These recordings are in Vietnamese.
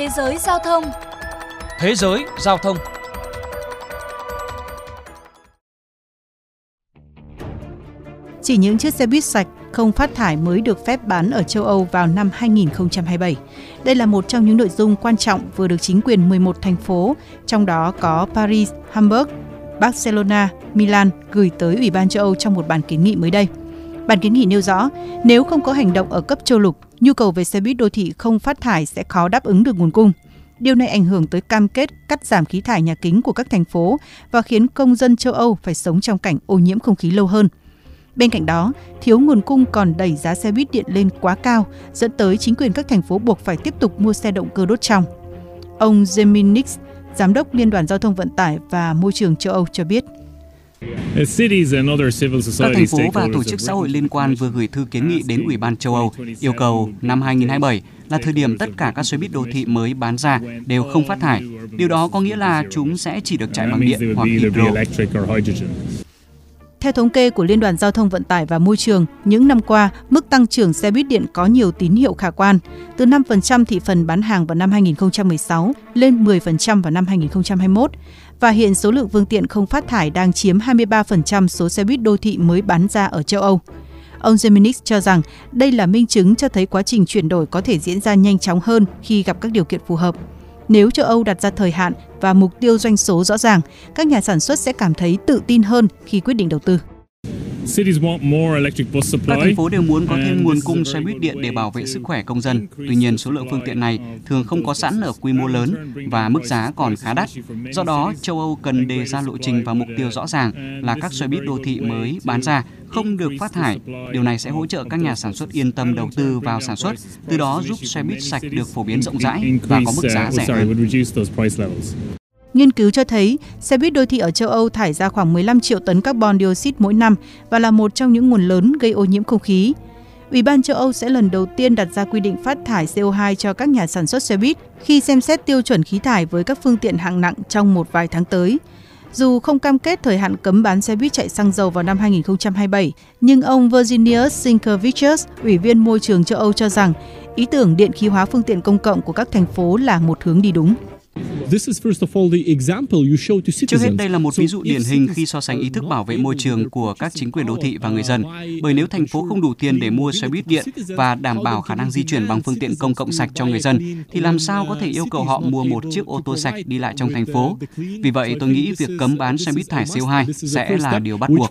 Thế giới giao thông Thế giới giao thông Chỉ những chiếc xe buýt sạch không phát thải mới được phép bán ở châu Âu vào năm 2027. Đây là một trong những nội dung quan trọng vừa được chính quyền 11 thành phố, trong đó có Paris, Hamburg, Barcelona, Milan gửi tới Ủy ban châu Âu trong một bản kiến nghị mới đây. Bản kiến nghị nêu rõ, nếu không có hành động ở cấp châu lục, nhu cầu về xe buýt đô thị không phát thải sẽ khó đáp ứng được nguồn cung. Điều này ảnh hưởng tới cam kết cắt giảm khí thải nhà kính của các thành phố và khiến công dân châu Âu phải sống trong cảnh ô nhiễm không khí lâu hơn. Bên cạnh đó, thiếu nguồn cung còn đẩy giá xe buýt điện lên quá cao, dẫn tới chính quyền các thành phố buộc phải tiếp tục mua xe động cơ đốt trong. Ông Jamie Giám đốc Liên đoàn Giao thông Vận tải và Môi trường châu Âu cho biết. Các thành phố và tổ chức xã hội liên quan vừa gửi thư kiến nghị đến Ủy ban châu Âu yêu cầu năm 2027 là thời điểm tất cả các xe buýt đô thị mới bán ra đều không phát thải. Điều đó có nghĩa là chúng sẽ chỉ được chạy bằng điện hoặc hydro. Theo thống kê của Liên đoàn Giao thông Vận tải và Môi trường, những năm qua, mức tăng trưởng xe buýt điện có nhiều tín hiệu khả quan, từ 5% thị phần bán hàng vào năm 2016 lên 10% vào năm 2021 và hiện số lượng phương tiện không phát thải đang chiếm 23% số xe buýt đô thị mới bán ra ở châu Âu. Ông Geminix cho rằng đây là minh chứng cho thấy quá trình chuyển đổi có thể diễn ra nhanh chóng hơn khi gặp các điều kiện phù hợp. Nếu châu Âu đặt ra thời hạn và mục tiêu doanh số rõ ràng, các nhà sản xuất sẽ cảm thấy tự tin hơn khi quyết định đầu tư. Các thành phố đều muốn có thêm nguồn cung xe buýt điện để bảo vệ sức khỏe công dân. Tuy nhiên, số lượng phương tiện này thường không có sẵn ở quy mô lớn và mức giá còn khá đắt. Do đó, châu Âu cần đề ra lộ trình và mục tiêu rõ ràng là các xe buýt đô thị mới bán ra không được phát thải. Điều này sẽ hỗ trợ các nhà sản xuất yên tâm đầu tư vào sản xuất, từ đó giúp xe buýt sạch được phổ biến rộng rãi và có mức giá rẻ hơn. Nghiên cứu cho thấy, xe buýt đô thị ở châu Âu thải ra khoảng 15 triệu tấn carbon dioxide mỗi năm và là một trong những nguồn lớn gây ô nhiễm không khí. Ủy ban châu Âu sẽ lần đầu tiên đặt ra quy định phát thải CO2 cho các nhà sản xuất xe buýt khi xem xét tiêu chuẩn khí thải với các phương tiện hạng nặng trong một vài tháng tới. Dù không cam kết thời hạn cấm bán xe buýt chạy xăng dầu vào năm 2027, nhưng ông Virginius Sinkevicius, Ủy viên Môi trường châu Âu cho rằng ý tưởng điện khí hóa phương tiện công cộng của các thành phố là một hướng đi đúng. Trước hết đây là một ví dụ điển hình khi so sánh ý thức bảo vệ môi trường của các chính quyền đô thị và người dân. Bởi nếu thành phố không đủ tiền để mua xe buýt điện và đảm bảo khả năng di chuyển bằng phương tiện công cộng sạch cho người dân, thì làm sao có thể yêu cầu họ mua một chiếc ô tô sạch đi lại trong thành phố? Vì vậy, tôi nghĩ việc cấm bán xe buýt thải CO2 sẽ là điều bắt buộc.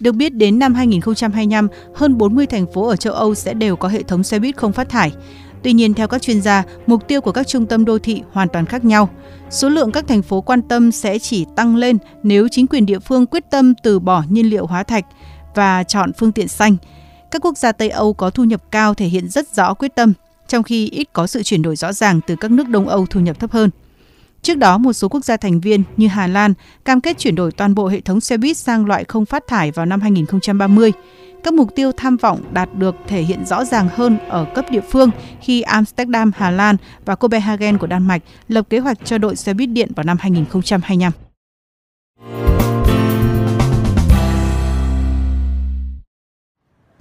Được biết đến năm 2025, hơn 40 thành phố ở châu Âu sẽ đều có hệ thống xe buýt không phát thải. Tuy nhiên, theo các chuyên gia, mục tiêu của các trung tâm đô thị hoàn toàn khác nhau. Số lượng các thành phố quan tâm sẽ chỉ tăng lên nếu chính quyền địa phương quyết tâm từ bỏ nhiên liệu hóa thạch và chọn phương tiện xanh. Các quốc gia Tây Âu có thu nhập cao thể hiện rất rõ quyết tâm, trong khi ít có sự chuyển đổi rõ ràng từ các nước Đông Âu thu nhập thấp hơn. Trước đó, một số quốc gia thành viên như Hà Lan cam kết chuyển đổi toàn bộ hệ thống xe buýt sang loại không phát thải vào năm 2030. Các mục tiêu tham vọng đạt được thể hiện rõ ràng hơn ở cấp địa phương khi Amsterdam, Hà Lan và Copenhagen của Đan Mạch lập kế hoạch cho đội xe buýt điện vào năm 2025.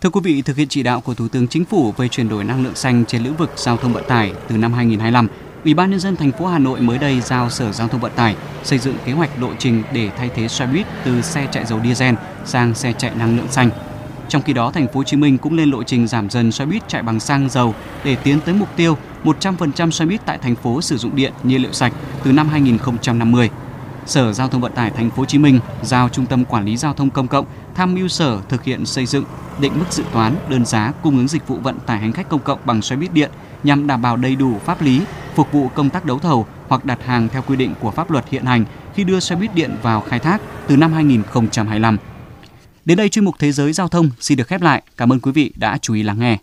Thưa quý vị, thực hiện chỉ đạo của Thủ tướng Chính phủ về chuyển đổi năng lượng xanh trên lĩnh vực giao thông vận tải từ năm 2025, Ủy ban nhân dân thành phố Hà Nội mới đây giao Sở Giao thông Vận tải xây dựng kế hoạch lộ trình để thay thế xe buýt từ xe chạy dầu diesel sang xe chạy năng lượng xanh. Trong khi đó, thành phố Hồ Chí Minh cũng lên lộ trình giảm dần xe buýt chạy bằng xăng dầu để tiến tới mục tiêu 100% xe buýt tại thành phố sử dụng điện nhiên liệu sạch từ năm 2050. Sở Giao thông Vận tải thành phố Hồ Chí Minh giao Trung tâm Quản lý Giao thông Công cộng tham mưu Sở thực hiện xây dựng định mức dự toán đơn giá cung ứng dịch vụ vận tải hành khách công cộng bằng xe buýt điện nhằm đảm bảo đầy đủ pháp lý, phục vụ công tác đấu thầu hoặc đặt hàng theo quy định của pháp luật hiện hành khi đưa xe buýt điện vào khai thác từ năm 2025. Đến đây chuyên mục Thế giới giao thông xin được khép lại. Cảm ơn quý vị đã chú ý lắng nghe.